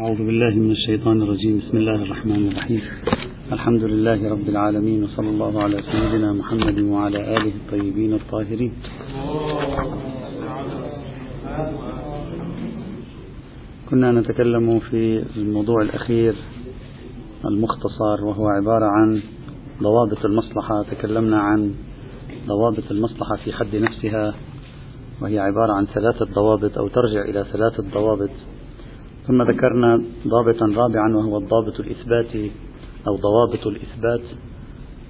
أعوذ بالله من الشيطان الرجيم. بسم الله الرحمن الرحيم. الحمد لله رب العالمين وصلى الله على سيدنا محمد وعلى آله الطيبين الطاهرين. كنا نتكلم في الموضوع الأخير المختصر وهو عبارة عن ضوابط المصلحة. تكلمنا عن ضوابط المصلحة في حد نفسها وهي عبارة عن ثلاثة ضوابط أو ترجع إلى ثلاثة ضوابط. ثم ذكرنا ضابطا رابعا وهو الضابط الإثباتي أو ضوابط الإثبات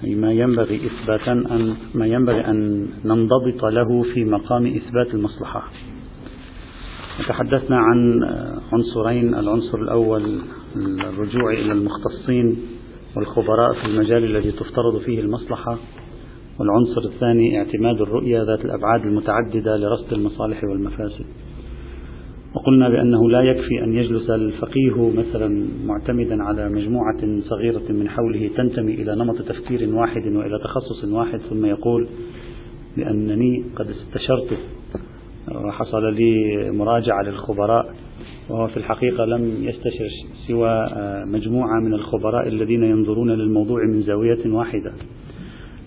أي ما ينبغي إثباتا أن ما ينبغي أن ننضبط له في مقام إثبات المصلحة. تحدثنا عن عنصرين، العنصر الأول الرجوع إلى المختصين والخبراء في المجال الذي تفترض فيه المصلحة، والعنصر الثاني اعتماد الرؤية ذات الأبعاد المتعددة لرصد المصالح والمفاسد. وقلنا بأنه لا يكفي أن يجلس الفقيه مثلا معتمدا على مجموعة صغيرة من حوله تنتمي إلى نمط تفكير واحد وإلى تخصص واحد ثم يقول بأنني قد استشرت وحصل لي مراجعة للخبراء وهو في الحقيقة لم يستشر سوى مجموعة من الخبراء الذين ينظرون للموضوع من زاوية واحدة.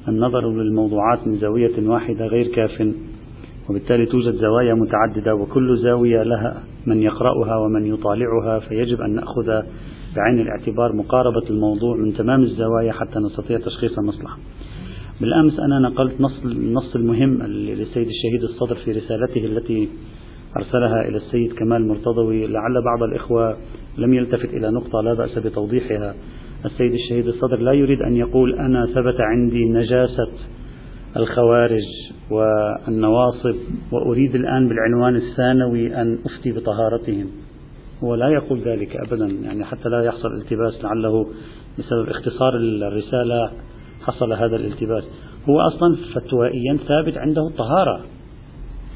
النظر للموضوعات من زاوية واحدة غير كاف. وبالتالي توجد زوايا متعددة وكل زاوية لها من يقرأها ومن يطالعها فيجب أن نأخذ بعين الاعتبار مقاربة الموضوع من تمام الزوايا حتى نستطيع تشخيص المصلحة. بالأمس أنا نقلت نص النص المهم للسيد الشهيد الصدر في رسالته التي أرسلها إلى السيد كمال مرتضوي. لعل بعض الإخوة لم يلتفت إلى نقطة لا بأس بتوضيحها. السيد الشهيد الصدر لا يريد أن يقول أنا ثبت عندي نجاسة الخوارج. والنواصب وأريد الآن بالعنوان الثانوي أن أفتي بطهارتهم. هو لا يقول ذلك أبدا يعني حتى لا يحصل التباس لعله بسبب اختصار الرسالة حصل هذا الالتباس. هو أصلا فتوائيا ثابت عنده الطهارة.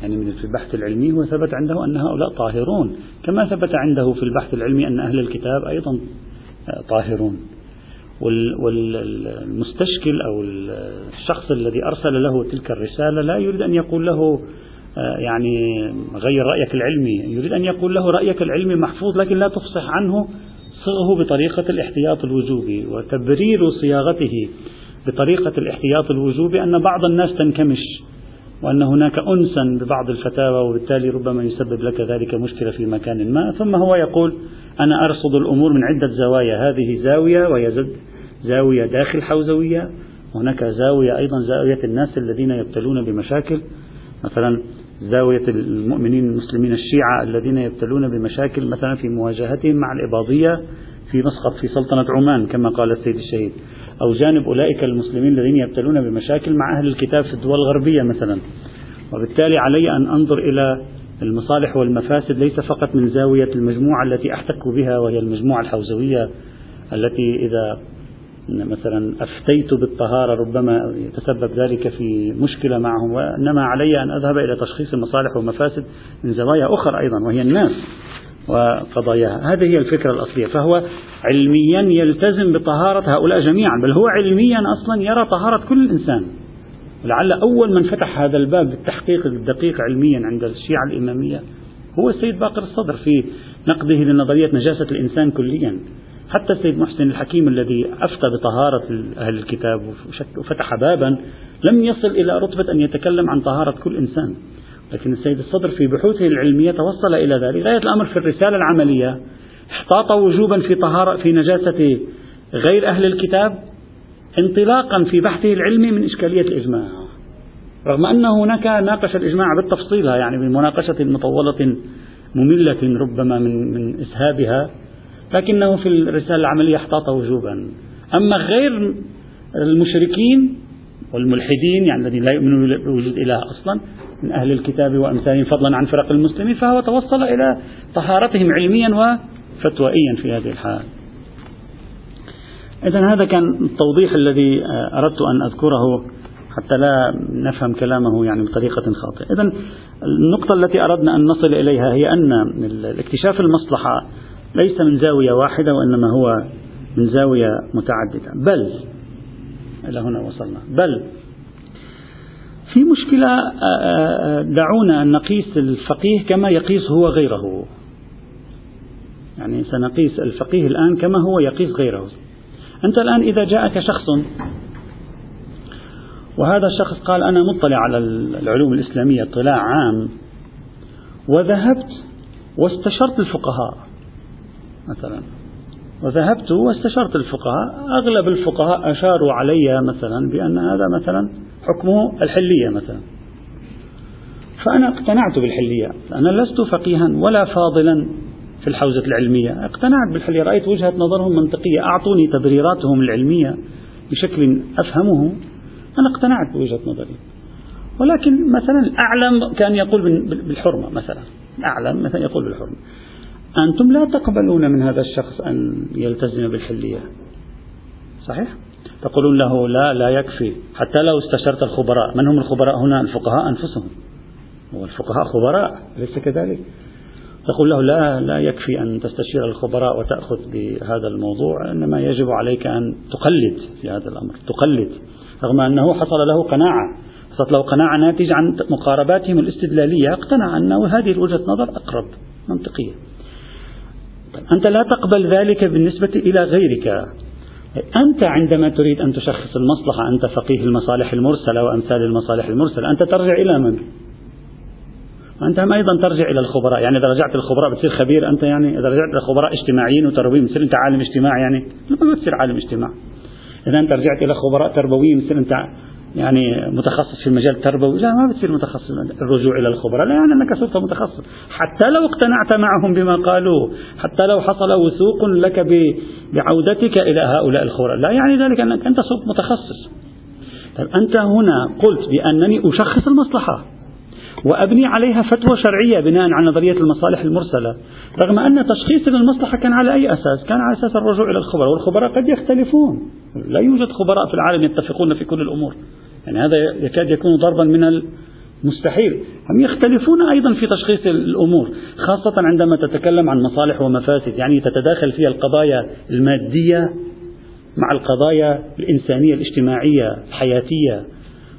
يعني من في البحث العلمي هو ثبت عنده أن هؤلاء طاهرون كما ثبت عنده في البحث العلمي أن أهل الكتاب أيضا طاهرون. والمستشكل أو الشخص الذي أرسل له تلك الرسالة لا يريد أن يقول له يعني غير رأيك العلمي يريد أن يقول له رأيك العلمي محفوظ لكن لا تفصح عنه صغه بطريقة الاحتياط الوجوبي وتبرير صياغته بطريقة الاحتياط الوجوبي أن بعض الناس تنكمش. وأن هناك أنسا ببعض الفتاوى وبالتالي ربما يسبب لك ذلك مشكلة في مكان ما. ثم هو يقول أنا أرصد الأمور من عدة زوايا. هذه زاوية وهي زاوية داخل حوزوية. هناك زاوية أيضا زاوية الناس الذين يبتلون بمشاكل. مثلا زاوية المؤمنين المسلمين الشيعة الذين يبتلون بمشاكل مثلا في مواجهتهم مع الإباضية في مسقط في سلطنة عمان كما قال السيد الشهيد. أو جانب أولئك المسلمين الذين يبتلون بمشاكل مع أهل الكتاب في الدول الغربية مثلا. وبالتالي علي أن أنظر إلى المصالح والمفاسد ليس فقط من زاوية المجموعة التي أحتك بها وهي المجموعة الحوزوية التي إذا مثلا أفتيت بالطهارة ربما يتسبب ذلك في مشكلة معهم. وإنما علي أن أذهب إلى تشخيص المصالح والمفاسد من زوايا أخرى أيضا وهي الناس. وقضاياها. هذه هي الفكرة الأصلية فهو علميا يلتزم بطهارة هؤلاء جميعا بل هو علميا أصلا يرى طهارة كل إنسان. لعل أول من فتح هذا الباب بالتحقيق الدقيق علميا عند الشيعة الإمامية هو السيد باقر الصدر في نقده لنظرية نجاسة الإنسان كليا. حتى السيد محسن الحكيم الذي أفتى بطهارة أهل الكتاب وفتح بابا لم يصل إلى رتبة أن يتكلم عن طهارة كل إنسان. لكن السيد الصدر في بحوثه العلمية توصل إلى ذلك. غاية الأمر في الرسالة العملية احتاط وجوبا في طهارة في نجاسة غير أهل الكتاب انطلاقا في بحثه العلمي من إشكالية الإجماع. رغم أن هناك ناقش الإجماع بالتفصيل يعني بمناقشة مطولة مملة ربما من من إسهابها لكنه في الرسالة العملية احتاط وجوبا. أما غير المشركين والملحدين يعني الذين لا يؤمنون بوجود إله أصلا من أهل الكتاب وأمثالهم فضلا عن فرق المسلمين فهو توصل إلى طهارتهم علميا وفتوائيا في هذه الحال. إذا هذا كان التوضيح الذي أردت أن أذكره حتى لا نفهم كلامه يعني بطريقة خاطئة. إذا النقطة التي أردنا أن نصل إليها هي أن الاكتشاف المصلحة ليس من زاوية واحدة وإنما هو من زاوية متعددة. بل إلى هنا وصلنا. بل في مشكلة دعونا أن نقيس الفقيه كما يقيس هو غيره. يعني سنقيس الفقيه الآن كما هو يقيس غيره. أنت الآن إذا جاءك شخص وهذا الشخص قال أنا مطلع على العلوم الإسلامية اطلاع عام وذهبت واستشرت الفقهاء مثلا. وذهبت واستشرت الفقهاء. أغلب الفقهاء أشاروا علي مثلا بأن هذا مثلا حكمه الحلية مثلا. فأنا اقتنعت بالحلية أنا لست فقيها ولا فاضلا في الحوزة العلمية. اقتنعت بالحلية رأيت وجهة نظرهم منطقية أعطوني تبريراتهم العلمية بشكل أفهمه أنا اقتنعت بوجهة نظري. ولكن مثلا الأعلم كان يقول بالحرمة مثلا الأعلم مثلا يقول بالحرمة. أنتم لا تقبلون من هذا الشخص أن يلتزم بالحلية. صحيح؟ تقولون له لا لا يكفي. حتى لو استشرت الخبراء. من هم الخبراء هنا؟ الفقهاء أنفسهم. والفقهاء خبراء أليس كذلك؟ تقول له لا لا يكفي أن تستشير الخبراء وتأخذ بهذا الموضوع. إنما يجب عليك أن تقلد في هذا الأمر. تقلد. رغم أنه حصل له قناعة. حصلت له قناعة ناتجة عن مقارباتهم الاستدلالية. اقتنع أنه هذه وجهة نظر أقرب منطقية. أنت لا تقبل ذلك بالنسبة إلى غيرك. أنت عندما تريد أن تشخص المصلحة أنت فقيه المصالح المرسلة وأمثال المصالح المرسلة أنت ترجع إلى من؟ أنت أيضا ترجع إلى الخبراء. يعني إذا رجعت للخبراء بتصير خبير أنت يعني إذا رجعت لخبراء اجتماعيين وتربويين بتصير أنت عالم اجتماع يعني؟ ما بتصير عالم اجتماع. إذا أنت رجعت إلى خبراء تربويين بتصير أنت يعني متخصص في المجال التربوي. لا ما بتصير متخصص الرجوع إلى الخبراء. لا يعني أنك صرت متخصص. حتى لو اقتنعت معهم بما قالوه حتى لو حصل وثوق لك بعودتك إلى هؤلاء الخبراء. لا يعني ذلك أنك أنت صرت متخصص. طيب أنت هنا قلت بأنني أشخص المصلحة وأبني عليها فتوى شرعية بناء على نظرية المصالح المرسلة رغم أن تشخيص المصلحة كان على أي أساس؟ كان على أساس الرجوع إلى الخبراء والخبراء قد يختلفون. لا يوجد خبراء في العالم يتفقون في كل الأمور. يعني هذا يكاد يكون ضربا من المستحيل. هم يختلفون أيضا في تشخيص الأمور خاصة عندما تتكلم عن مصالح ومفاسد يعني تتداخل فيها القضايا المادية مع القضايا الإنسانية الاجتماعية الحياتية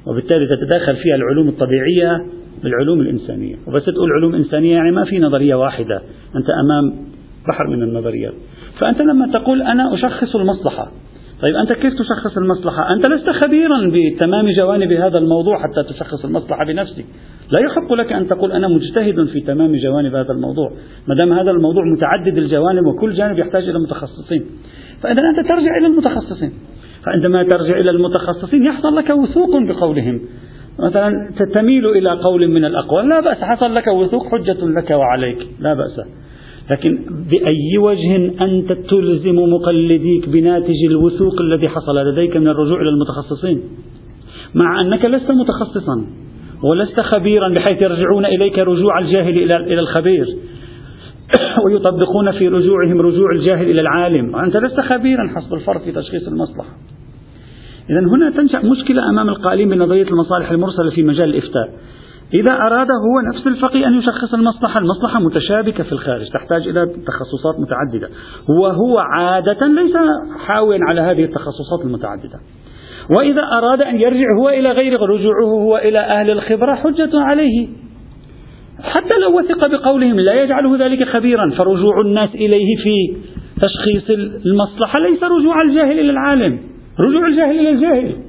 وبالتالي تتداخل فيها العلوم الطبيعية بالعلوم الإنسانية. وبس تقول علوم إنسانية يعني ما في نظرية واحدة أنت أمام بحر من النظريات. فأنت لما تقول أنا أشخص المصلحة طيب أنت كيف تشخص المصلحة؟ أنت لست خبيرا بتمام جوانب هذا الموضوع حتى تشخص المصلحة بنفسك. لا يحق لك أن تقول أنا مجتهد في تمام جوانب هذا الموضوع، ما دام هذا الموضوع متعدد الجوانب وكل جانب يحتاج إلى متخصصين. فإذا أنت ترجع إلى المتخصصين. فعندما ترجع إلى المتخصصين يحصل لك وثوق بقولهم. مثلا تميل إلى قول من الأقوال لا بأس حصل لك وثوق حجة لك وعليك لا بأس لكن بأي وجه أنت تلزم مقلديك بناتج الوثوق الذي حصل لديك من الرجوع إلى المتخصصين؟ مع أنك لست متخصصا ولست خبيرا بحيث يرجعون إليك رجوع الجاهل إلى الخبير. ويطبقون في رجوعهم رجوع الجاهل إلى العالم. أنت لست خبيرا حسب الفرق في تشخيص المصلحة. إذا هنا تنشأ مشكلة أمام القائلين بنظرية المصالح المرسلة في مجال الإفتاء. إذا أراد هو نفس الفقيه أن يشخص المصلحة المصلحة متشابكة في الخارج تحتاج إلى تخصصات متعددة. وهو عادة ليس حاويا على هذه التخصصات المتعددة. وإذا أراد أن يرجع هو إلى غير رجوعه هو إلى أهل الخبرة حجة عليه. حتى لو وثق بقولهم لا يجعله ذلك خبيرا فرجوع الناس إليه في تشخيص المصلحة ليس رجوع الجاهل إلى العالم. رجوع الجاهل إلى الجاهل.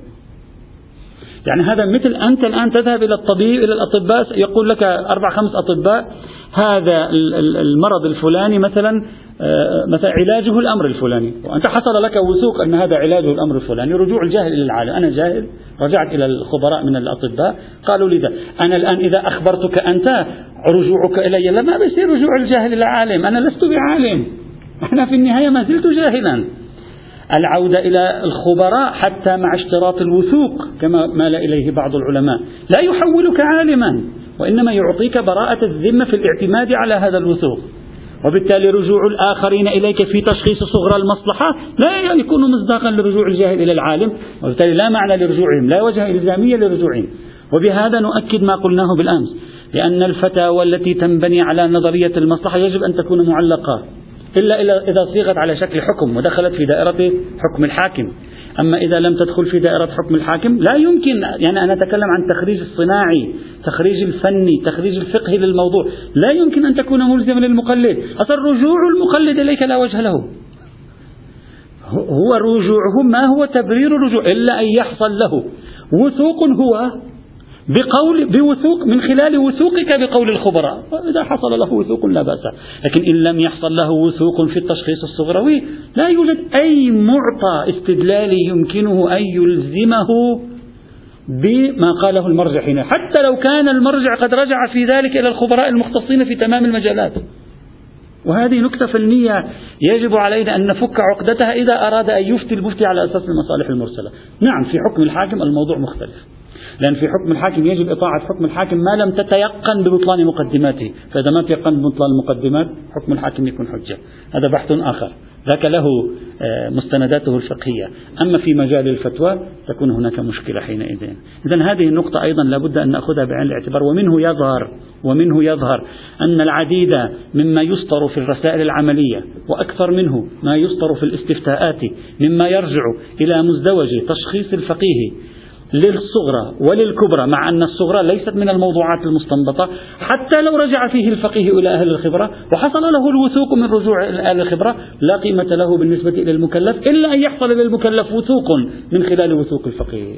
يعني هذا مثل أنت الآن تذهب إلى الطبيب إلى الأطباء يقول لك أربع خمس أطباء هذا المرض الفلاني مثلا آه، مثلا علاجه الأمر الفلاني. وأنت حصل لك وثوق أن هذا علاجه الأمر الفلاني. رجوع الجاهل إلى العالم. أنا جاهل رجعت إلى الخبراء من الأطباء قالوا لي أنا الآن إذا أخبرتك أنت رجوعك إلي. لا ما بيصير رجوع الجاهل إلى العالم أنا لست بعالم. أنا في النهاية ما زلت جاهلا. العودة إلى الخبراء حتى مع اشتراط الوثوق كما مال إليه بعض العلماء. لا يحولك عالما وإنما يعطيك براءة الذمة في الاعتماد على هذا الوثوق. وبالتالي رجوع الآخرين إليك في تشخيص صغرى المصلحة لا يكون مصداقا لرجوع الجاهل إلى العالم وبالتالي لا معنى لرجوعهم لا وجه إلزامية لرجوعهم. وبهذا نؤكد ما قلناه بالأمس لأن الفتاوى التي تنبني على نظرية المصلحة يجب أن تكون معلقة. إلا إذا صيغت على شكل حكم ودخلت في دائرة حكم الحاكم. أما إذا لم تدخل في دائرة حكم الحاكم لا يمكن. يعني أنا أتكلم عن تخريج الصناعي تخريج الفني تخريج الفقهي للموضوع. لا يمكن أن تكون ملزما للمقلد. أصلا رجوع المقلد إليك لا وجه له. هو رجوعه ما هو تبرير الرجوع إلا أن يحصل له. وثوق هو بقول بوثوق من خلال وثوقك بقول الخبراء. إذا حصل له وثوق لا بأس. لكن إن لم يحصل له وثوق في التشخيص الصغروي لا يوجد أي معطى استدلالي يمكنه أن يلزمه بما قاله المرجع هنا. حتى لو كان المرجع قد رجع في ذلك إلى الخبراء المختصين في تمام المجالات. وهذه نكتة فنية يجب علينا أن نفك عقدتها إذا أراد أن يفتي المفتي على أساس المصالح المرسلة. نعم في حكم الحاكم الموضوع مختلف. لأن في حكم الحاكم يجب إطاعة حكم الحاكم ما لم تتيقن ببطلان مقدماته. فإذا ما تيقن ببطلان المقدمات حكم الحاكم يكون حجة. هذا بحث آخر. ذاك له آه، مستنداته الفقهية. أما في مجال الفتوى تكون هناك مشكلة حينئذ. إذا هذه النقطة أيضا لابد أن نأخذها بعين الاعتبار. ومنه يظهر ومنه يظهر أن العديد مما يسطر في الرسائل العملية وأكثر منه ما يسطر في الاستفتاءات مما يرجع إلى مزدوج تشخيص الفقيه للصغرى وللكبرى مع أن الصغرى ليست من الموضوعات المستنبطة. حتى لو رجع فيه الفقيه إلى أهل الخبرة وحصل له الوثوق من رجوع أهل الخبرة لا قيمة له بالنسبة إلى المكلف إلا أن يحصل للمكلف وثوق من خلال وثوق الفقيه.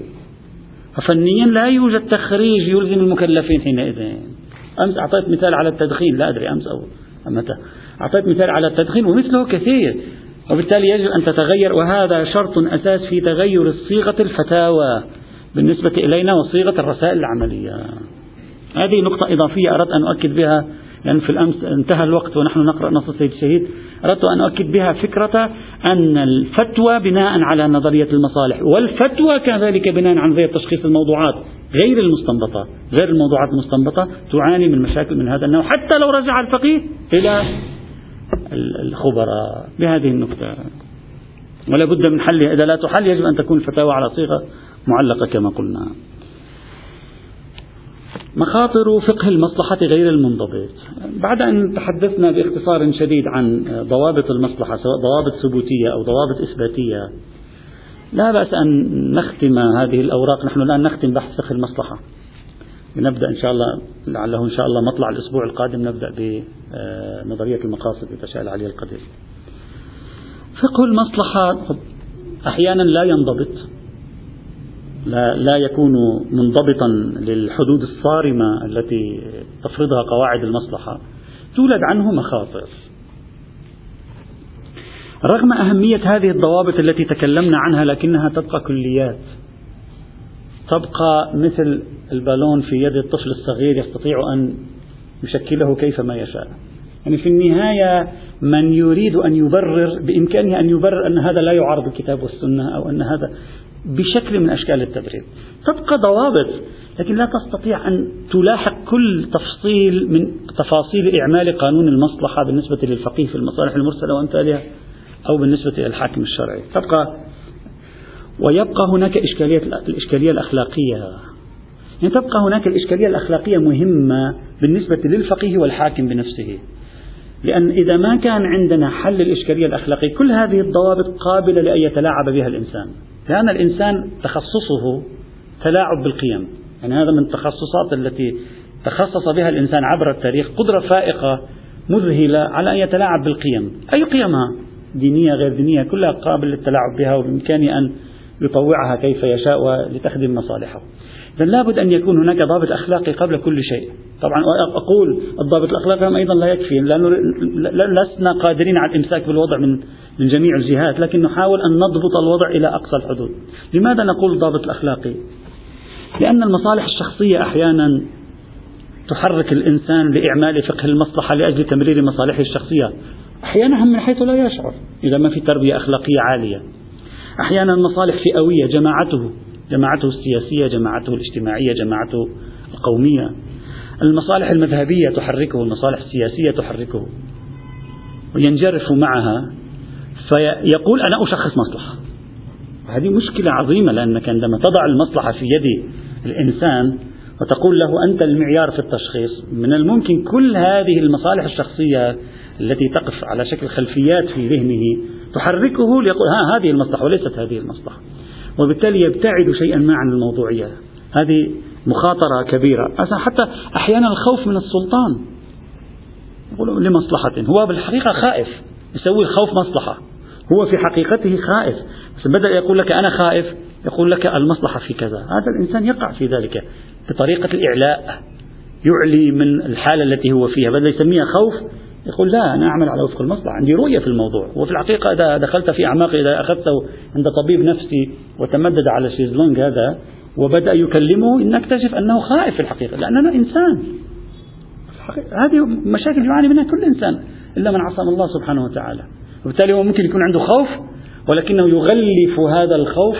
ففنيا لا يوجد تخريج يلزم المكلفين حينئذ. أمس أعطيت مثال على التدخين لا أدري أمس أو متى. أعطيت مثال على التدخين ومثله كثير. وبالتالي يجب أن تتغير وهذا شرط أساس في تغير صيغة الفتاوى. بالنسبة إلينا وصيغة الرسائل العملية. هذه نقطة إضافية أردت أن أؤكد بها لأن في الأمس انتهى الوقت ونحن نقرأ نص السيد الشهيد. أردت أن أؤكد بها فكرة أن الفتوى بناء على نظرية المصالح والفتوى كذلك بناء على نظرية تشخيص الموضوعات غير المستنبطة. غير الموضوعات المستنبطة تعاني من مشاكل من هذا النوع حتى لو رجع الفقيه إلى الخبراء. بهذه النقطة. ولا بد من حلها إذا لا تحل يجب أن تكون الفتاوى على صيغة معلقة كما قلنا. مخاطر فقه المصلحة غير المنضبط. بعد أن تحدثنا باختصار شديد عن ضوابط المصلحة سواء ضوابط ثبوتية أو ضوابط إثباتية لا بأس أن نختم هذه الأوراق. نحن الآن نختم بحث فقه المصلحة. نبدأ إن شاء الله لعله إن شاء الله مطلع الأسبوع القادم نبدأ بنظرية المقاصد إذا شاء العلي القدير. فقه المصلحة أحيانا لا ينضبط. لا, لا يكون منضبطا للحدود الصارمة التي تفرضها قواعد المصلحة. تولد عنه مخاطر. رغم أهمية هذه الضوابط التي تكلمنا عنها لكنها تبقى كليات. تبقى مثل البالون في يد الطفل الصغير يستطيع أن يشكله كيفما يشاء. يعني في النهاية من يريد أن يبرر بإمكانه أن يبرر أن هذا لا يعارض الكتاب والسنة أو أن هذا بشكل من أشكال التبرير تبقى ضوابط لكن لا تستطيع أن تلاحق كل تفصيل من تفاصيل إعمال قانون المصلحة بالنسبة للفقيه في المصالح المرسلة وأمثالها أو بالنسبة إلى الحاكم الشرعي. تبقى ويبقى هناك إشكالية الإشكالية الأخلاقية. يعني تبقى هناك الإشكالية الأخلاقية مهمة بالنسبة للفقيه والحاكم بنفسه. لأن إذا ما كان عندنا حل الإشكالية الأخلاقية كل هذه الضوابط قابلة لأن يتلاعب بها الإنسان. لأن الإنسان تخصصه تلاعب بالقيم. يعني هذا من التخصصات التي تخصص بها الإنسان عبر التاريخ قدرة فائقة مذهلة على أن يتلاعب بالقيم. أي قيمها؟ دينية غير دينية كلها قابل للتلاعب بها وبإمكانه أن يطوعها كيف يشاء لتخدم مصالحه. إذا لابد أن يكون هناك ضابط أخلاقي قبل كل شيء. طبعا أقول الضابط الأخلاقي أيضا لا يكفي لأنه لسنا قادرين على الإمساك بالوضع من من جميع الجهات لكن نحاول أن نضبط الوضع إلى أقصى الحدود. لماذا نقول الضابط الأخلاقي لأن المصالح الشخصية أحيانا تحرك الإنسان لإعمال فقه المصلحة لأجل تمرير مصالحه الشخصية. أحيانا من حيث لا يشعر إذا ما في تربية أخلاقية عالية. أحيانا مصالح فئوية جماعته جماعته السياسية جماعته الاجتماعية جماعته القومية. المصالح المذهبية تحركه المصالح السياسية تحركه. وينجرف معها. فيقول أنا أشخص مصلحة. هذه مشكلة عظيمة لأنك عندما تضع المصلحة في يد الإنسان وتقول له أنت المعيار في التشخيص من الممكن كل هذه المصالح الشخصية التي تقف على شكل خلفيات في ذهنه تحركه ليقول ها هذه المصلحة وليست هذه المصلحة. وبالتالي يبتعد شيئا ما عن الموضوعية. هذه مخاطرة كبيرة. حتى أحيانا الخوف من السلطان. لمصلحة. هو بالحقيقة خائف. يسوي الخوف مصلحة. هو في حقيقته خائف. بس بدأ يقول لك أنا خائف يقول لك المصلحة في كذا. هذا الإنسان يقع في ذلك. بطريقة الإعلاء. يعلي من الحالة التي هو فيها. بدل يسميها خوف. يقول لا أنا أعمل على وفق المصلحة. عندي رؤية في الموضوع. وفي الحقيقة إذا دخلت في أعماقه إذا أخذته عند طبيب نفسي وتمدد على الشيزلونج هذا وبدأ يكلمه نكتشف أنه خائف في الحقيقة لأننا إنسان. هذه مشاكل يعاني منها كل إنسان إلا من عصم الله سبحانه وتعالى. وبالتالي هو ممكن يكون عنده خوف ولكنه يغلف هذا الخوف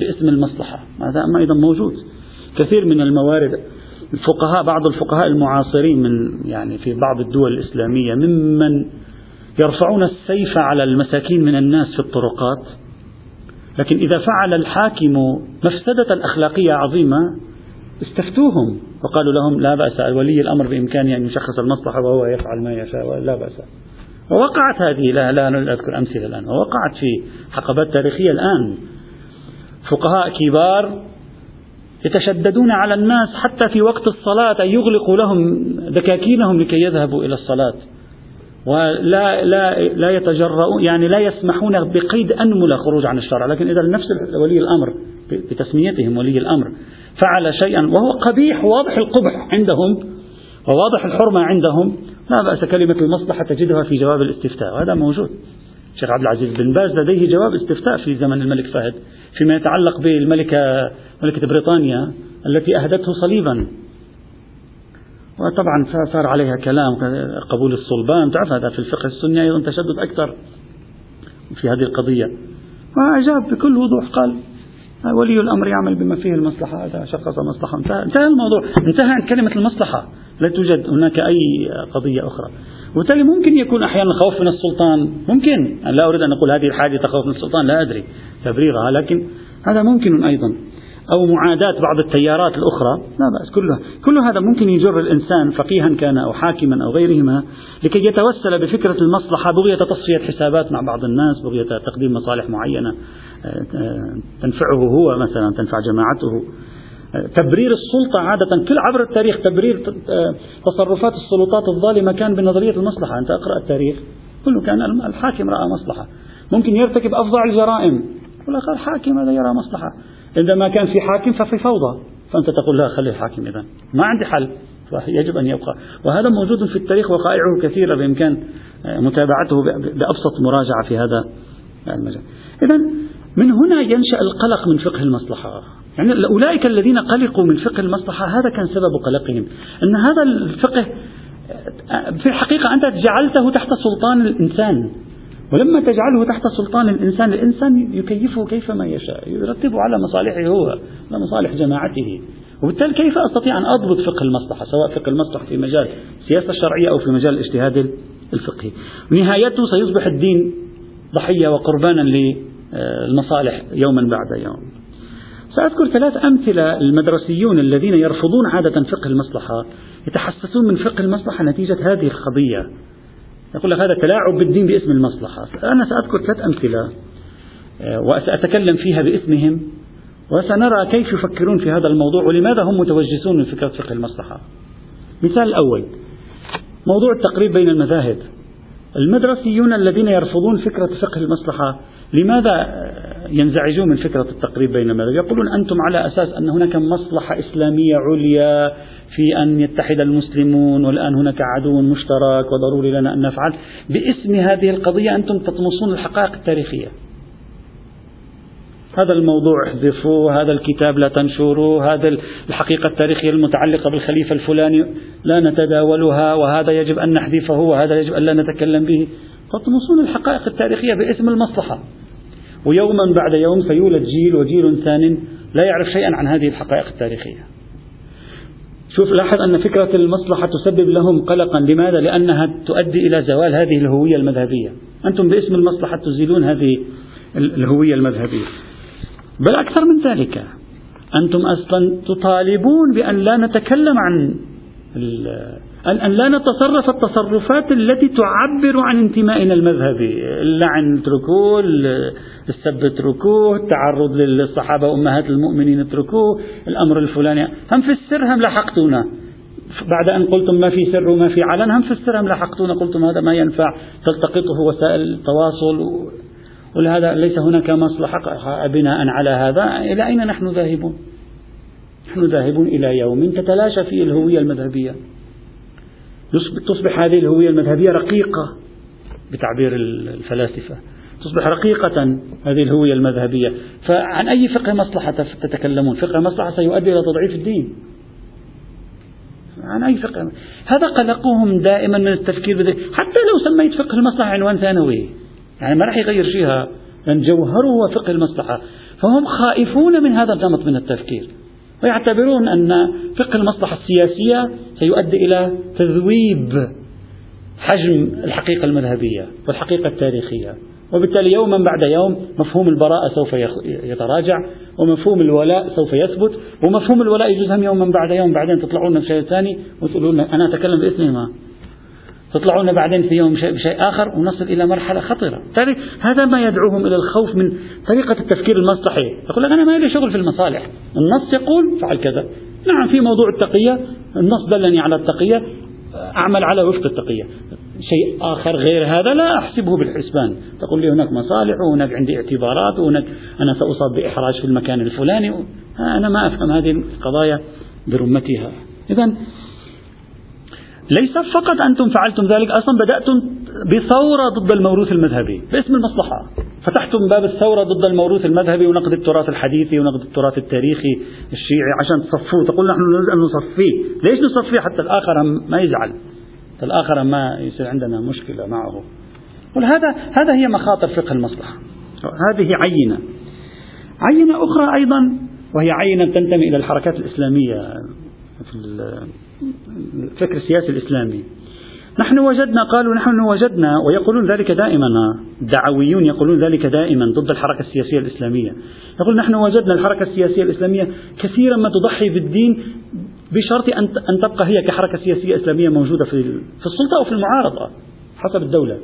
باسم المصلحة. هذا أيضا موجود. كثير من الموارد الفقهاء بعض الفقهاء المعاصرين من يعني في بعض الدول الإسلامية ممن يرفعون السيف على المساكين من الناس في الطرقات لكن إذا فعل الحاكم مفسدة أخلاقية عظيمة استفتوهم وقالوا لهم لا بأس ولي الأمر بإمكانه أن يشخص المصلحة وهو يفعل ما يشاء لا بأس. ووقعت هذه لا لا أذكر أمثلة الآن ووقعت في حقبات تاريخية الآن. فقهاء كبار يتشددون على الناس حتى في وقت الصلاة أن يغلقوا لهم دكاكينهم لكي يذهبوا إلى الصلاة. ولا لا لا يتجرؤون يعني لا يسمحون بقيد أنملة خروج عن الشرع. لكن إذا نفس ولي الأمر بتسميتهم ولي الأمر. فعل شيئا وهو قبيح واضح القبح عندهم وواضح الحرمة عندهم. لا بأس كلمة المصلحة تجدها في جواب الاستفتاء. وهذا موجود. الشيخ عبد العزيز بن باز لديه جواب استفتاء في زمن الملك فهد فيما يتعلق بالملكة ملكة بريطانيا التي أهدته صليبا. وطبعا صار عليها كلام قبول الصلبان. تعرف هذا في الفقه السني أيضا تشدد أكثر في هذه القضية. وأجاب بكل وضوح قال ولي الأمر يعمل بما فيه المصلحة. هذا شخص مصلحة. انتهى, انتهى الموضوع. انتهى عن كلمة المصلحة. لا توجد هناك أي قضية أخرى. وبالتالي ممكن يكون أحيانا خوف من السلطان. ممكن. أنا لا أريد أن أقول هذه الحادثة خوف من السلطان. لا أدري تبريرها. لكن هذا ممكن أيضا. أو معاداة بعض التيارات الأخرى. لا بأس. كلها كل هذا ممكن يجر الإنسان فقيها كان أو حاكما أو غيرهما لكي يتوسل بفكرة المصلحة بغية تصفية حسابات مع بعض الناس بغية تقديم مصالح معينة آه، آه، تنفعه هو مثلا تنفع جماعته. آه، تبرير السلطة عادة كل عبر التاريخ تبرير تصرفات السلطات الظالمة كان بنظرية المصلحة. أنت أقرأ التاريخ كله كان الحاكم رأى مصلحة. ممكن يرتكب أفظع الجرائم يقول لك الحاكم هذا يرى مصلحة. عندما كان في حاكم ففي فوضى. فأنت تقول لا خلي الحاكم إذا ما عندي حل. فيجب أن يبقى. وهذا موجود في التاريخ وقائعه كثيرة بإمكان متابعته بأبسط مراجعة في هذا المجال. إذا من هنا ينشأ القلق من فقه المصلحة. يعني أولئك الذين قلقوا من فقه المصلحة هذا كان سبب قلقهم. أن هذا الفقه في الحقيقة أنت جعلته تحت سلطان الإنسان. ولما تجعله تحت سلطان الإنسان الإنسان يكيفه كيفما يشاء يرتبه على مصالحه هو على مصالح جماعته. وبالتالي كيف أستطيع أن أضبط فقه المصلحة سواء فقه المصلحة في مجال السياسة الشرعية أو في مجال الاجتهاد الفقهي؟ ونهايته سيصبح الدين ضحية وقربانا للمصالح يوما بعد يوم. سأذكر ثلاث أمثلة المدرسيون الذين يرفضون عادة فقه المصلحة يتحسسون من فقه المصلحة نتيجة هذه القضية يقول لك هذا تلاعب بالدين باسم المصلحة. أنا سأذكر ثلاث أمثلة آه، وسأتكلم فيها باسمهم وسنرى كيف يفكرون في هذا الموضوع ولماذا هم متوجسون من فكرة فقه المصلحة. مثال الأول موضوع التقريب بين المذاهب. المدرسيون الذين يرفضون فكرة فقه المصلحة لماذا ينزعجون من فكرة التقريب بين المذاهب يقولون أنتم على أساس أن هناك مصلحة إسلامية عليا في أن يتحد المسلمون والآن هناك عدو مشترك وضروري لنا أن نفعل. باسم هذه القضية أنتم تطمسون الحقائق التاريخية. هذا الموضوع احذفوه هذا الكتاب لا تنشروه هذا الحقيقة التاريخية المتعلقة بالخليفة الفلاني لا نتداولها وهذا يجب أن نحذفه وهذا يجب أن لا نتكلم به. تطمسون الحقائق التاريخية باسم المصلحة. ويوما بعد يوم سيولد جيل وجيل ثان لا يعرف شيئا عن هذه الحقائق التاريخية. شوف لاحظ أن فكرة المصلحة تسبب لهم قلقا. لماذا؟ لأنها تؤدي إلى زوال هذه الهوية المذهبية. أنتم باسم المصلحة تزيلون هذه الهوية المذهبية. بل أكثر من ذلك أنتم أصلا تطالبون بأن لا نتكلم عن أن لا نتصرف التصرفات التي تعبر عن انتمائنا المذهبي. اللعن اتركوه السب اتركوه التعرض للصحابة وأمهات المؤمنين اتركوه الأمر الفلاني. هم في السر هم لحقتونا. بعد أن قلتم ما في سر وما في علن هم في السر هم لحقتونا. قلتم هذا ما ينفع تلتقطه وسائل التواصل ولهذا ليس هناك مصلحة بناء على هذا. إلى أين نحن ذاهبون؟ نحن ذاهبون إلى يوم تتلاشى فيه الهوية المذهبية. تصبح هذه الهوية المذهبية رقيقة بتعبير الفلاسفة. تصبح رقيقة هذه الهوية المذهبية. فعن أي فقه مصلحة تتكلمون؟ فقه مصلحة سيؤدي إلى تضعيف الدين. عن أي فقه؟ هذا قلقهم دائما من التفكير بذلك. حتى لو سميت فقه المصلحة عنوان ثانوي يعني ما راح يغير شيئا. لأن جوهره هو فقه المصلحة. فهم خائفون من هذا النمط من التفكير. ويعتبرون أن فقه المصلحة السياسية سيؤدي إلى تذويب حجم الحقيقة المذهبية والحقيقة التاريخية. وبالتالي يوما بعد يوم مفهوم البراءة سوف يتراجع ومفهوم الولاء سوف يثبت ومفهوم الولاء يجوز هم يوما بعد يوم بعدين تطلعون بشيء ثاني وتقولون أنا أتكلم باسمهما. تطلعون بعدين في يوم بشيء, آخر ونصل إلى مرحلة خطرة بالتالي هذا ما يدعوهم إلى الخوف من طريقة التفكير المصلحي. يقول لك أنا ما لي شغل في المصالح. النص يقول فعل كذا. نعم في موضوع التقية النص دلني على التقية أعمل على وفق التقية. شيء آخر غير هذا لا أحسبه بالحسبان. تقول لي هناك مصالح وهناك عندي اعتبارات وهناك أنا سأصاب بإحراج في المكان الفلاني. أنا ما أفهم هذه القضايا برمتها. إذا ليس فقط أنتم فعلتم ذلك أصلا بدأتم بثورة ضد الموروث المذهبي باسم المصلحة. فتحتم باب الثورة ضد الموروث المذهبي ونقد التراث الحديثي ونقد التراث التاريخي الشيعي عشان تصفوه. تقول نحن نريد أن نصفيه. ليش نصفيه؟ حتى الآخر ما يزعل. حتى الآخر ما يصير عندنا مشكلة معه. هذا هذا هي مخاطر فقه المصلحة. هذه عينة. عينة أخرى أيضا وهي عينة تنتمي إلى الحركات الإسلامية في الفكر السياسي الإسلامي. نحن وجدنا قالوا نحن وجدنا ويقولون ذلك دائما الدعويون يقولون ذلك دائما ضد الحركة السياسية الإسلامية. يقول نحن وجدنا الحركة السياسية الإسلامية كثيرا ما تضحي بالدين بشرط أن تبقى هي كحركة سياسية إسلامية موجودة في السلطة أو في المعارضة حسب الدولة.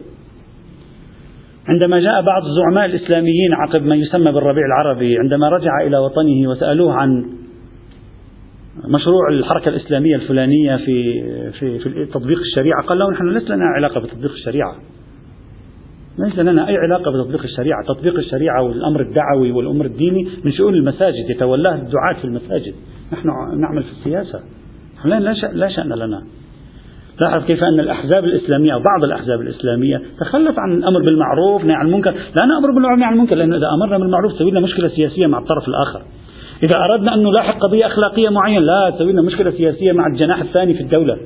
عندما جاء بعض الزعماء الإسلاميين عقب ما يسمى بالربيع العربي عندما رجع إلى وطنه وسألوه عن مشروع الحركة الإسلامية الفلانية في في في تطبيق الشريعة. قال لهم نحن ليس لنا علاقة بتطبيق الشريعة. ليس لنا أي علاقة بتطبيق الشريعة. تطبيق الشريعة والأمر الدعوي والأمر الديني من شؤون المساجد يتولاه الدعاة في المساجد. نحن نعمل في السياسة. لا, لا شأن لنا. لاحظ كيف أن الأحزاب الإسلامية أو بعض الأحزاب الإسلامية تخلف عن الأمر بالمعروف نهي عن المنكر. لا نأمر بالمعروف نهي عن المنكر لأن إذا أمرنا بالمعروف تسوي لنا مشكلة سياسية مع الطرف الآخر. إذا أردنا أن نلاحق قضية أخلاقية معينة لا تسوي لنا مشكلة سياسية مع الجناح الثاني في الدولة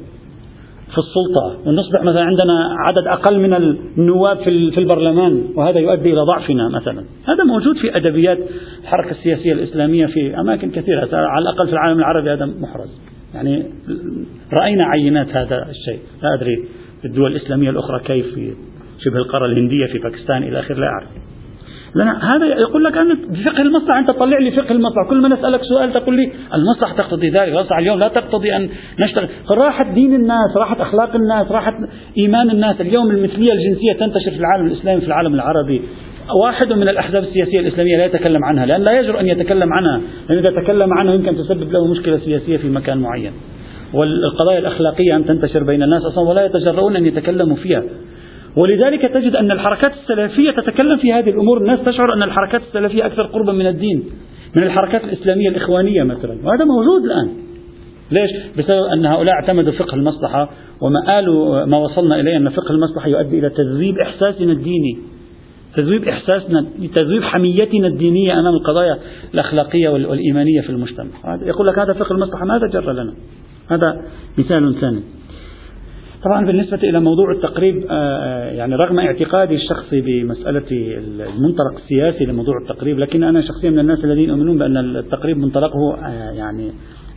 في السلطة. ونصبح مثلا عندنا عدد أقل من النواب في البرلمان وهذا يؤدي إلى ضعفنا مثلا. هذا موجود في أدبيات الحركة السياسية الإسلامية في أماكن كثيرة على الأقل في العالم العربي هذا محرز. يعني رأينا عينات هذا الشيء. لا أدري في الدول الإسلامية الأخرى كيف في شبه القارة الهندية في باكستان إلى آخره لا أعرف. لأن هذا يقول لك أنا بفقه المصلحة أنت طلع لي فقه المصلحة. كل ما نسألك سؤال تقول لي المصلحة تقتضي ذلك المصلحة اليوم لا تقتضي أن نشتغل. راحت دين الناس راحت أخلاق الناس راحت إيمان الناس. اليوم المثلية الجنسية تنتشر في العالم الإسلامي في العالم العربي. واحد من الأحزاب السياسية الإسلامية لا يتكلم عنها لأن لا يجرؤ أن يتكلم عنها. لأن إذا تكلم عنها يمكن تسبب له مشكلة سياسية في مكان معين. والقضايا الأخلاقية أن تنتشر بين الناس أصلا ولا يتجرؤون أن يتكلموا فيها. ولذلك تجد أن الحركات السلفية تتكلم في هذه الأمور. الناس تشعر أن الحركات السلفية أكثر قربا من الدين من الحركات الإسلامية الإخوانية مثلا. وهذا موجود الآن. ليش؟ بسبب أن هؤلاء اعتمدوا فقه المصلحة وما قالوا ما وصلنا إليه أن فقه المصلحة يؤدي إلى تذويب إحساسنا الديني تذويب إحساسنا تذويب حميتنا الدينية أمام القضايا الأخلاقية والإيمانية في المجتمع. يقول لك هذا فقه المصلحة ماذا جر لنا؟ هذا مثال ثاني. طبعا بالنسبة إلى موضوع التقريب آه، آه، يعني رغم اعتقادي الشخصي بمسألة المنطلق السياسي لموضوع التقريب لكن أنا شخصيا من الناس الذين يؤمنون بأن التقريب منطلقه آه، يعني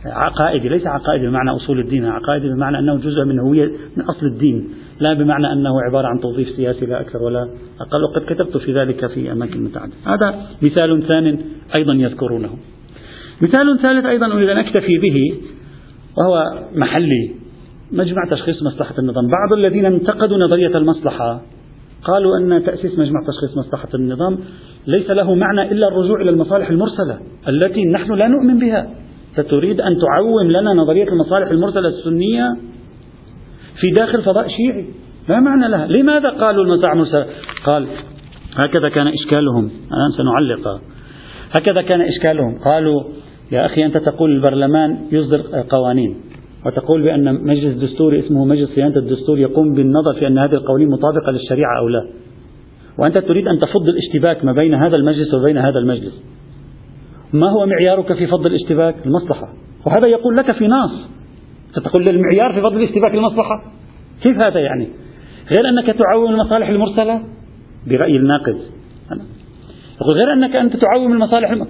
عقائدي ليس عقائدي بمعنى أصول الدين عقائدي بمعنى أنه جزء من هوية من أصل الدين لا بمعنى أنه عبارة عن توظيف سياسي لا أكثر ولا أقل وقد كتبت في ذلك في أماكن متعددة. هذا مثال ثان أيضا يذكرونه. مثال ثالث أيضا أريد أن أكتفي به وهو محلي. مجمع تشخيص مصلحة النظام. بعض الذين انتقدوا نظرية المصلحة قالوا أن تأسيس مجمع تشخيص مصلحة النظام ليس له معنى إلا الرجوع إلى المصالح المرسلة التي نحن لا نؤمن بها. فتريد أن تعوم لنا نظرية المصالح المرسلة السنية في داخل فضاء شيعي. لا معنى لها. لماذا قالوا المصالح المرسلة قال هكذا كان إشكالهم. الآن سنعلق. هكذا كان إشكالهم. قالوا يا أخي أنت تقول البرلمان يصدر قوانين. وتقول بأن مجلس دستوري اسمه مجلس صيانة الدستور يقوم بالنظر في أن هذه القوانين مطابقة للشريعة أو لا. وأنت تريد أن تفض الاشتباك ما بين هذا المجلس وبين هذا المجلس. ما هو معيارك في فض الاشتباك؟ المصلحة. وهذا يقول لك في نص. فتقول المعيار في فض الاشتباك المصلحة؟ كيف هذا يعني؟ غير أنك تعوم المصالح المرسلة؟ برأي الناقد. يقول غير أنك أنت تعوم المصالح الم...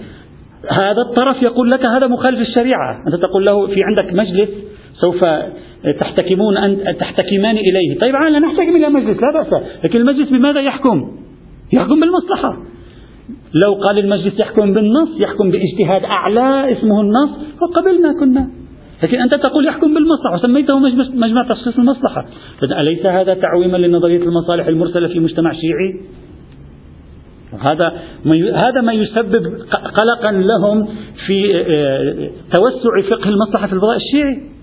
هذا الطرف يقول لك هذا مخالف الشريعة. أنت تقول له في عندك مجلس سوف تحتكمون أن تحتكمان إليه. طيب لا نحتكم إلى مجلس لا بأس. لكن المجلس بماذا يحكم؟ يحكم بالمصلحة. لو قال المجلس يحكم بالنص يحكم باجتهاد أعلى اسمه النص وقبلنا كنا. لكن أنت تقول يحكم بالمصلحة وسميته مجمع تخصيص المصلحة. أليس هذا تعويما لنظرية المصالح المرسلة في مجتمع شيعي؟ هذا هذا ما يسبب قلقا لهم في آه، توسع فقه المصلحة في الفضاء الشيعي.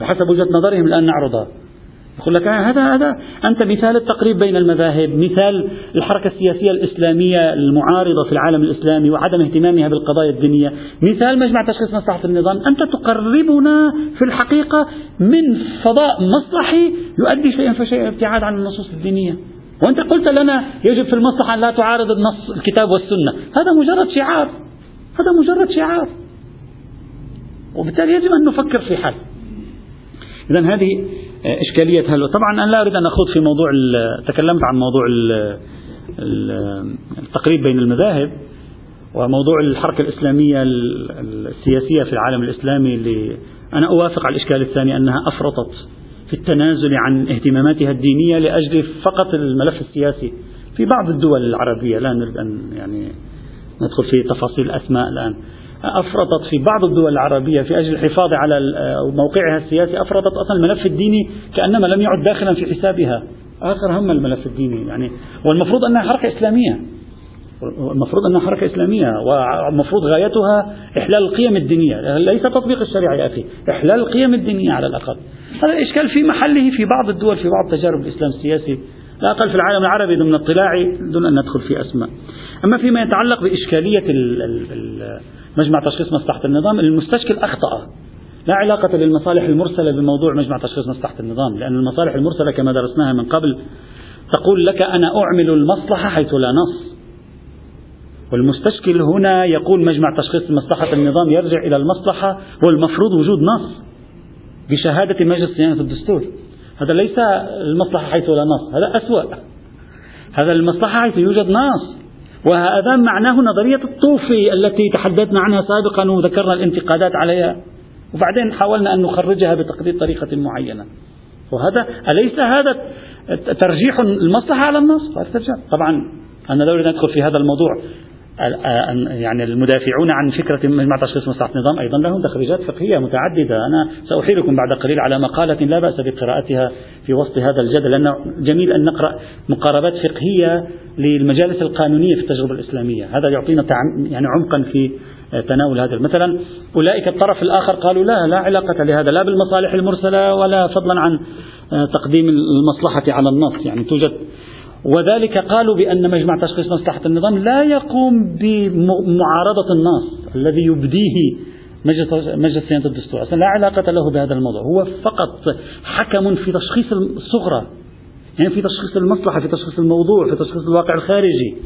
بحسب وجهة نظرهم الآن نعرضها. يقول لك هذا هذا أنت مثال التقريب بين المذاهب مثال الحركة السياسية الإسلامية المعارضة في العالم الإسلامي وعدم اهتمامها بالقضايا الدينية مثال مجمع تشخيص مصلحة النظام أنت تقربنا في الحقيقة من فضاء مصلحي يؤدي شيئا فشيئا ابتعاد عن النصوص الدينية. وأنت قلت لنا يجب في المصلحة أن لا تعارض النص الكتاب والسنة. هذا مجرد شعار. هذا مجرد شعار. وبالتالي يجب أن نفكر في حل. إذا هذه إشكالية هل طبعا أنا لا أريد أن أخوض في موضوع تكلمت عن موضوع التقريب بين المذاهب وموضوع الحركة الإسلامية السياسية في العالم الإسلامي اللي أنا أوافق على الإشكال الثاني أنها أفرطت في التنازل عن اهتماماتها الدينية لأجل فقط الملف السياسي في بعض الدول العربية. لا نريد أن يعني ندخل في تفاصيل الأسماء الآن. أفرطت في بعض الدول العربية في أجل الحفاظ على موقعها السياسي أفرطت أصلا الملف الديني كأنما لم يعد داخلا في حسابها. آخر هم الملف الديني يعني والمفروض أنها حركة إسلامية. المفروض أنها حركة إسلامية والمفروض غايتها إحلال القيم الدينية. ليس تطبيق الشريعة يا أخي إحلال القيم الدينية على الأقل. هذا الإشكال في محله في بعض الدول في بعض تجارب الإسلام السياسي. لا أقل في العالم العربي ضمن اطلاعي دون أن ندخل في أسماء. أما فيما يتعلق بإشكالية مجمع تشخيص مصلحة النظام المستشكل أخطأ. لا علاقة للمصالح المرسلة بموضوع مجمع تشخيص مصلحة النظام لأن المصالح المرسلة كما درسناها من قبل تقول لك أنا أعمل المصلحة حيث لا نص. والمستشكل هنا يقول مجمع تشخيص مصلحة النظام يرجع إلى المصلحة والمفروض وجود نص بشهادة مجلس صيانة الدستور. هذا ليس المصلحة حيث لا نص هذا أسوأ. هذا المصلحة حيث يوجد نص. وهذا معناه نظرية الطوفي التي تحدثنا عنها سابقا وذكرنا الانتقادات عليها. وبعدين حاولنا أن نخرجها بتقدير طريقة معينة. وهذا أليس هذا ترجيح المصلحة على النص؟ طبعا أنا لا أريد أن أدخل في هذا الموضوع. يعني المدافعون عن فكرة مجمع تشخيص مصلحة النظام أيضا لهم تخريجات فقهية متعددة. أنا سأحيلكم بعد قليل على مقالة لا بأس بقراءتها في وسط هذا الجدل لأنه جميل أن نقرأ مقاربات فقهية للمجالس القانونية في التجربة الإسلامية. هذا يعطينا يعني عمقا في تناول هذا. مثلا أولئك الطرف الآخر قالوا لا لا علاقة لهذا لا بالمصالح المرسلة ولا فضلا عن تقديم المصلحة على النص. يعني توجد وذلك قالوا بأن مجمع تشخيص مصلحة النظام لا يقوم بمعارضة النص الذي يبديه مجلس صيانة الدستور. أصلا لا علاقة له بهذا الموضوع. هو فقط حكم في تشخيص الصغرى. يعني في تشخيص المصلحة في تشخيص الموضوع في تشخيص الواقع الخارجي.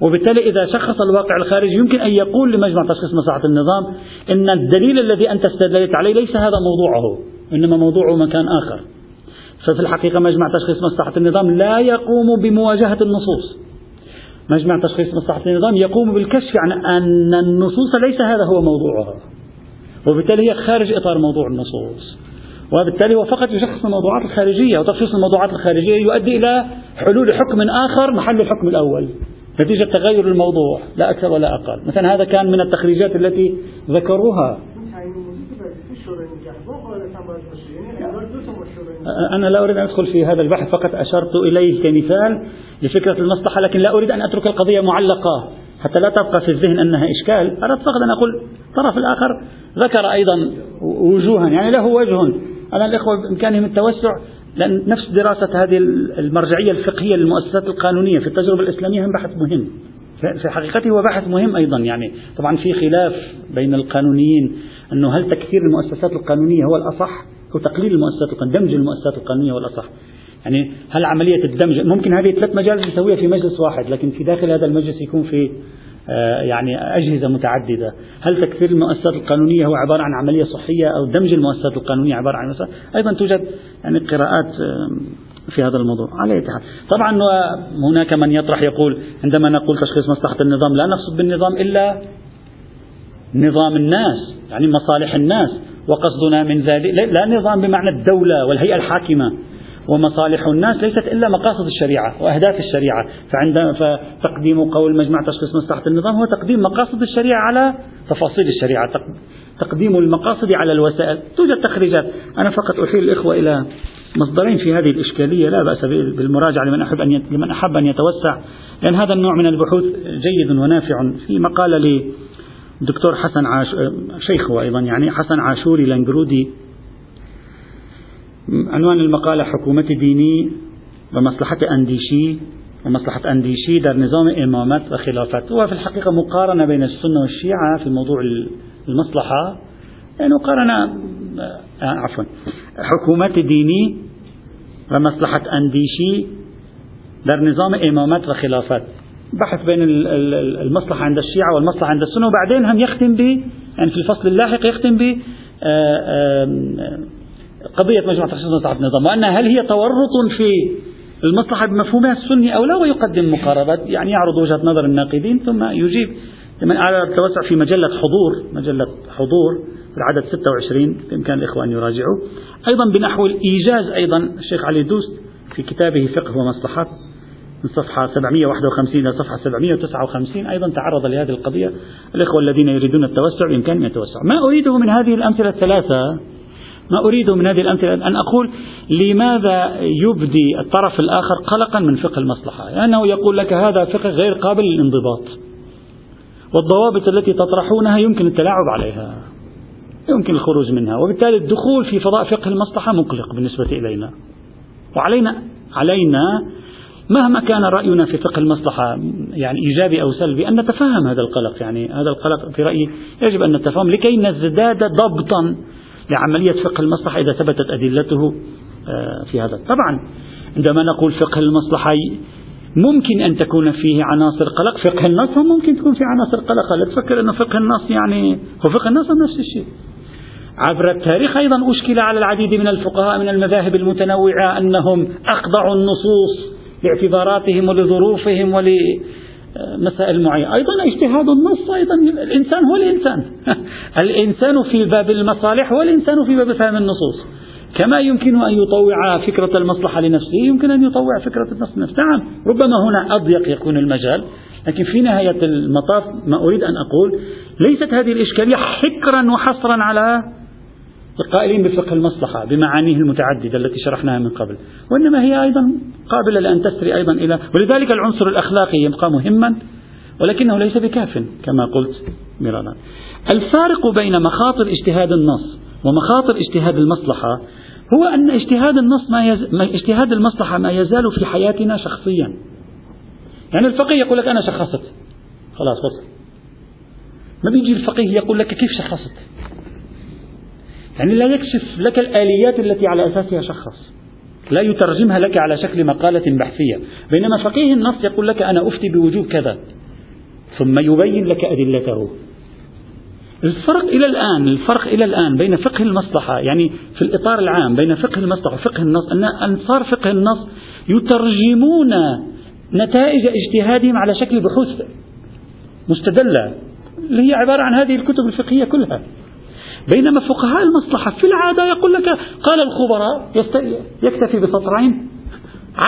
وبالتالي إذا شخص الواقع الخارجي يمكن أن يقول لمجمع تشخيص مصلحة النظام إن الدليل الذي أنت استدللت عليه ليس هذا موضوعه إنما موضوعه مكان آخر. ففي الحقيقة مجمع تشخيص مصلحة النظام لا يقوم بمواجهة النصوص. مجمع تشخيص مصلحة النظام يقوم بالكشف عن أن النصوص ليس هذا هو موضوعها. وبالتالي هي خارج إطار موضوع النصوص. وبالتالي هو فقط يشخص الموضوعات الخارجية وتشخيص الموضوعات الخارجية يؤدي إلى حلول حكم آخر محل الحكم الأول. نتيجة تغير الموضوع لا أكثر ولا أقل. مثلا هذا كان من التخريجات التي ذكروها أنا لا أريد أن أدخل في هذا البحث فقط أشرت إليه كمثال لفكرة المصلحة لكن لا أريد أن أترك القضية معلقة حتى لا تبقى في الذهن أنها إشكال. أردت فقط أن أقول الطرف الآخر ذكر أيضا وجوها يعني له وجه. أنا الإخوة بإمكانهم التوسع لأن نفس دراسة هذه المرجعية الفقهية للمؤسسات القانونية في التجربة الإسلامية هم بحث مهم. في حقيقته هو بحث مهم أيضا يعني طبعا في خلاف بين القانونيين أنه هل تكثير المؤسسات القانونية هو الأصح؟ أو تقليل المؤسسات القانونية دمج المؤسسات القانونية هو الأصح يعني هل عملية الدمج ممكن هذه ثلاث مجالس نسويها في مجلس واحد لكن في داخل هذا المجلس يكون في آه، يعني أجهزة متعددة. هل تكثير المؤسسات القانونية هو عبارة عن عملية صحية أو دمج المؤسسات القانونية عبارة عن مسألة أيضا توجد يعني قراءات في هذا الموضوع. على حال. طبعا هناك من يطرح يقول عندما نقول تشخيص مصلحة النظام لا نقصد بالنظام إلا نظام الناس يعني مصالح الناس. وقصدنا من ذلك لا نظام بمعنى الدولة والهيئة الحاكمة. ومصالح الناس ليست إلا مقاصد الشريعة وأهداف الشريعة. فعند فتقديم قول مجمع تشخيص مصلحة النظام هو تقديم مقاصد الشريعة على تفاصيل الشريعة. تقديم المقاصد على الوسائل. توجد تخريجات. أنا فقط أحيل الإخوة إلى مصدرين في هذه الإشكالية. لا بأس بالمراجعة لمن أحب أن لمن أحب أن يتوسع. لأن هذا النوع من البحوث جيد ونافع. في مقالة للدكتور حسن عاش شيخه أيضا يعني حسن عاشوري لانجرودي. عنوان المقالة حكومة ديني ومصلحة أنديشي ومصلحة أنديشي در نظام إمامات وخلافات هو في الحقيقة مقارنة بين السنة والشيعة في موضوع المصلحة. يعني مقارنة عفوا حكومة ديني ومصلحة أنديشي در نظام إمامات وخلافات بحث بين المصلحة عند الشيعة والمصلحة عند السنة وبعدين هم يختم ب يعني في الفصل اللاحق يختم ب آه، آه، قضية مجمع تخصيص مصلحة النظام وأن هل هي تورط في المصلحة بمفهومها السني أو لا ويقدم مقاربات يعني يعرض وجهة نظر الناقدين ثم يجيب لمن أعلى التوسع في مجلة حضور مجلة حضور العدد 26 بإمكان الإخوة أن يراجعوا. أيضا بنحو الإيجاز أيضا الشيخ علي دوست في كتابه فقه ومصلحات من صفحة 751 إلى صفحة 759 أيضا تعرض لهذه القضية. الإخوة الذين يريدون التوسع بإمكانهم يتوسعوا ما أريده من هذه الأمثلة الثلاثة؟ ما أريد من هذه الأمثلة؟ أن أقول لماذا يبدي الطرف الآخر قلقا من فقه المصلحة؟ لأنه يقول لك هذا فقه غير قابل للانضباط. والضوابط التي تطرحونها يمكن التلاعب عليها. يمكن الخروج منها. وبالتالي الدخول في فضاء فقه المصلحة مقلق بالنسبة إلينا. وعلينا علينا مهما كان رأينا في فقه المصلحة يعني إيجابي أو سلبي أن نتفهم هذا القلق يعني هذا القلق في رأيي يجب أن نتفهم لكي نزداد ضبطا لعملية فقه المصلحة إذا ثبتت أدلته آه، في هذا. طبعا عندما نقول فقه المصلحة ممكن أن تكون فيه عناصر قلق فقه النص ممكن تكون فيه عناصر قلق. لا تفكر أن فقه النص يعني هو فقه النص نفس الشيء. عبر التاريخ أيضا أشكل على العديد من الفقهاء من المذاهب المتنوعة أنهم أخضعوا النصوص. لاعتباراتهم ولظروفهم ولمسائل معينة. أيضا اجتهاد النص أيضا الإنسان هو الإنسان. الإنسان في باب المصالح والإنسان في باب فهم النصوص. كما يمكن أن يطوع فكرة المصلحة لنفسه يمكن أن يطوع فكرة النص لنفسه. نعم ربما هنا أضيق يكون المجال لكن في نهاية المطاف ما أريد أن أقول ليست هذه الإشكالية حكرا وحصرا على القائلين بفقه المصلحة بمعانيه المتعددة التي شرحناها من قبل. وإنما هي أيضا قابلة لأن تسري أيضا إلى ولذلك العنصر الأخلاقي يبقى مهما ولكنه ليس بكاف كما قلت مرارا. الفارق بين مخاطر اجتهاد النص ومخاطر اجتهاد المصلحة هو أن اجتهاد النص ما يز... اجتهاد المصلحة ما يزال في حياتنا شخصيا. يعني الفقيه يقول لك أنا شخصت. خلاص وصل. ما بيجي الفقيه يقول لك كيف شخصت؟ يعني لا يكشف لك الآليات التي على أساسها شخص. لا يترجمها لك على شكل مقالة بحثية. بينما فقيه النص يقول لك أنا أفتي بوجوب كذا. ثم يبين لك أدلته. الفرق إلى الآن الفرق إلى الآن بين فقه المصلحة يعني في الإطار العام بين فقه المصلحة وفقه النص أن أنصار فقه النص يترجمون نتائج اجتهادهم على شكل بحوث مستدلة. اللي هي عبارة عن هذه الكتب الفقهية كلها. بينما فقهاء المصلحة في العادة يقول لك قال الخبراء يكتفي بسطرين.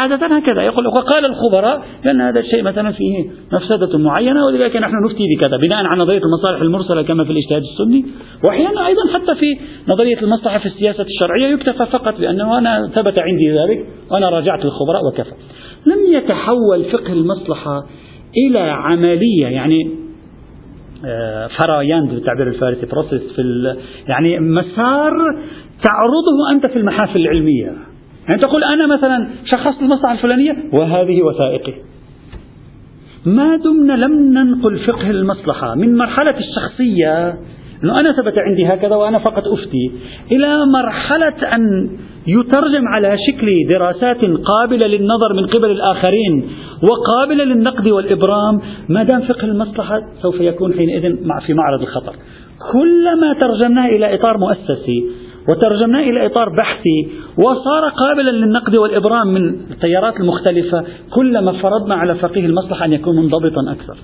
عادة هكذا يقول وقال الخبراء لأن هذا الشيء مثلا فيه مفسدة معينة ولذلك نحن نفتي بكذا بناء على نظرية المصالح المرسلة كما في الاجتهاد السني. وأحيانا أيضا حتى في نظرية المصلحة في السياسة الشرعية يكتفى فقط بأنه أنا ثبت عندي ذلك وأنا راجعت الخبراء وكفى. لم يتحول فقه المصلحة إلى عملية يعني آه، فرایند بالتعبير الفارسي process في يعني مسار تعرضه أنت في المحافل العلمية. يعني تقول أنا مثلا شخصت المصلحة الفلانية وهذه وثائقي. ما دمنا لم ننقل فقه المصلحة من مرحلة الشخصية أنه أنا ثبت عندي هكذا وأنا فقط أفتي إلى مرحلة أن يترجم على شكل دراسات قابلة للنظر من قبل الآخرين وقابلة للنقد والإبرام. ما دام فقه المصلحة سوف يكون حينئذ في معرض الخطر. كلما ترجمناه إلى إطار مؤسسي وترجمناه إلى إطار بحثي وصار قابلا للنقد والإبرام من التيارات المختلفة كلما فرضنا على فقيه المصلحة أن يكون منضبطا أكثر.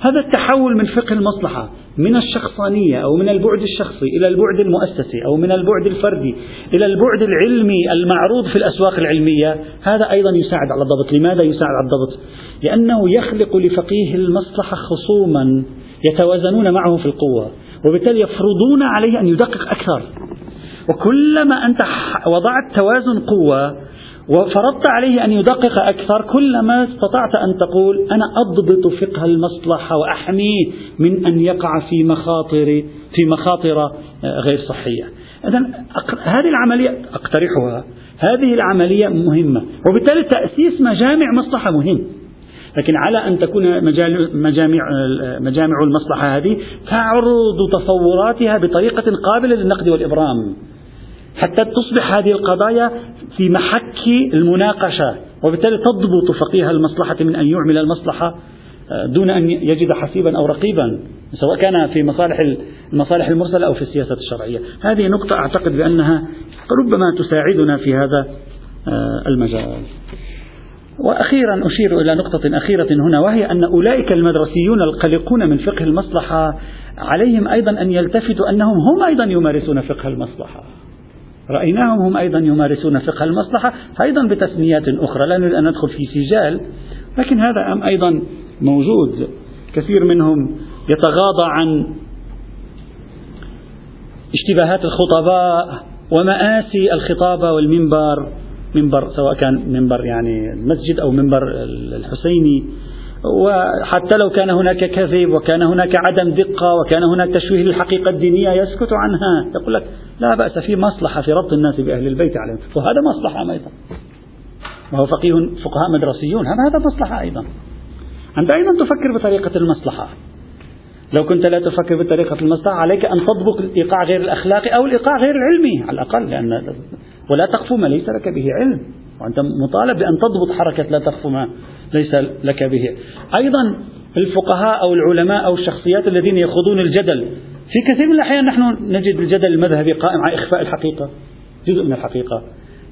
هذا التحول من فقه المصلحة من الشخصانية أو من البعد الشخصي إلى البعد المؤسسي أو من البعد الفردي إلى البعد العلمي المعروض في الأسواق العلمية هذا أيضا يساعد على الضبط لماذا يساعد على الضبط؟ لأنه يخلق لفقيه المصلحة خصوما يتوازنون معه في القوة وبالتالي يفرضون عليه أن يدقق أكثر وكلما أنت وضعت توازن قوة وفرضت عليه أن يدقق أكثر كلما استطعت أن تقول أنا أضبط فقه المصلحة وأحميه من أن يقع في مخاطر في مخاطر آه، غير صحية. إذا هذه العملية أقترحها. هذه العملية مهمة. وبالتالي تأسيس مجامع مصلحة مهم. لكن على أن تكون مجامع مجامع المصلحة هذه تعرض تصوراتها بطريقة قابلة للنقد والإبرام. حتى تصبح هذه القضايا في محك المناقشة. وبالتالي تضبط فقيه المصلحة من أن يعمل المصلحة آه، دون أن يجد حسيبا أو رقيبا سواء كان في مصالح المصالح المرسلة أو في السياسة الشرعية. هذه نقطة أعتقد بأنها ربما تساعدنا في هذا آه، المجال. وأخيرا أشير إلى نقطة أخيرة هنا وهي أن أولئك المدرسيون القلقون من فقه المصلحة عليهم أيضا أن يلتفتوا أنهم هم أيضا يمارسون فقه المصلحة. رأيناهم هم أيضا يمارسون فقه المصلحة أيضا بتسميات أخرى لا نريد أن ندخل في سجال لكن هذا أم أيضا موجود. كثير منهم يتغاضى عن اشتباهات الخطباء ومآسي الخطابة والمنبر منبر سواء كان منبر يعني المسجد أو منبر الحسيني. وحتى لو كان هناك كذب وكان هناك عدم دقة وكان هناك تشويه للحقيقة الدينية يسكت عنها. يقول لك لا بأس في مصلحة في ربط الناس بأهل البيت عليهم. وهذا مصلحة أيضا. وهو فقيه فقهاء مدرسيون. هذا مصلحة أيضا. أنت أيضا تفكر بطريقة المصلحة. لو كنت لا تفكر بطريقة المصلحة عليك أن تضبط الإيقاع غير الأخلاقي أو الإيقاع غير العلمي. على الأقل لأن ولا تقف ما ليس لك به علم. وأنت مطالب بأن تضبط حركة لا تقف ما ليس لك به. أيضا الفقهاء أو العلماء أو الشخصيات الذين يخوضون الجدل. في كثير من الأحيان نحن نجد الجدل المذهبي قائم على إخفاء الحقيقة جزء من الحقيقة.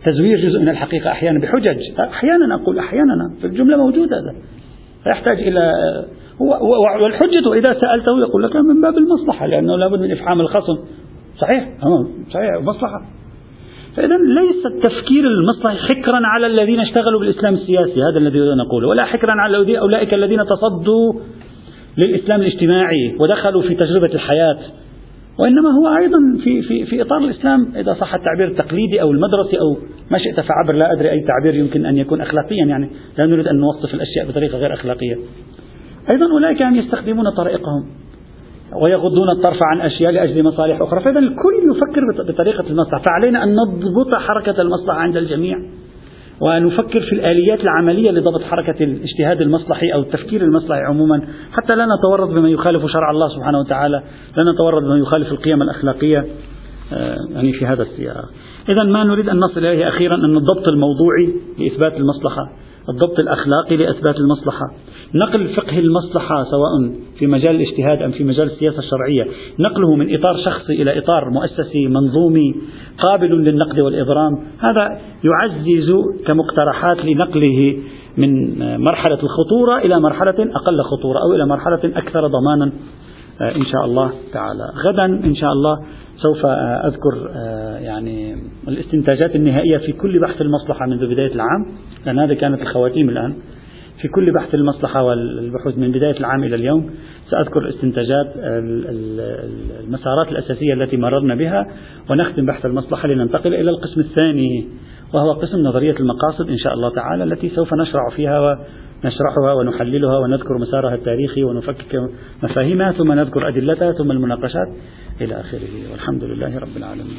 تزوير جزء من الحقيقة أحيانا بحجج. أحيانا أقول أحيانا في الجملة موجود هذا. يحتاج إلى والحجة إذا سألته يقول لك من باب المصلحة لأنه لابد من إفحام الخصم. صحيح؟ صحيح مصلحة. فإذا ليس التفكير المصلحي حكرا على الذين اشتغلوا بالإسلام السياسي هذا الذي نقوله ولا حكرا على أولئك الذين تصدوا للإسلام الاجتماعي ودخلوا في تجربة الحياة وإنما هو أيضا في, في, في إطار الإسلام إذا صح التعبير التقليدي أو المدرسي أو ما شئت فعبر لا أدري أي تعبير يمكن أن يكون أخلاقيا يعني لا نريد أن نوصف الأشياء بطريقة غير أخلاقية. أيضا أولئك يعني يستخدمون طريقهم ويغضون الطرف عن أشياء لأجل مصالح أخرى. فإذا الكل يفكر بطريقة المصلحة. فعلينا أن نضبط حركة المصلحة عند الجميع. ونفكر في الآليات العملية لضبط حركة الاجتهاد المصلحي أو التفكير المصلحي عموما. حتى لا نتورط بما يخالف شرع الله سبحانه وتعالى. لا نتورط بما يخالف القيم الأخلاقية آه، يعني في هذا السياق. إذا ما نريد أن نصل إليه أخيرا أن الضبط الموضوعي لإثبات المصلحة. الضبط الأخلاقي لإثبات المصلحة. نقل فقه المصلحة سواء في مجال الاجتهاد أم في مجال السياسة الشرعية. نقله من إطار شخصي إلى إطار مؤسسي منظومي قابل للنقد والإبرام هذا يعزز كمقترحات لنقله من مرحلة الخطورة إلى مرحلة أقل خطورة أو إلى مرحلة أكثر ضمانا إن شاء الله تعالى. غدا إن شاء الله سوف أذكر يعني الاستنتاجات النهائية في كل بحث المصلحة منذ بداية العام لأن هذه كانت الخواتيم الآن. في كل بحث المصلحة والبحوث من بداية العام إلى اليوم سأذكر استنتاجات المسارات الأساسية التي مررنا بها ونختم بحث المصلحة لننتقل إلى القسم الثاني وهو قسم نظرية المقاصد إن شاء الله تعالى التي سوف نشرع فيها ونشرحها ونحللها ونذكر مسارها التاريخي ونفكك مفاهيمها ثم نذكر أدلتها ثم المناقشات إلى آخره. والحمد لله رب العالمين.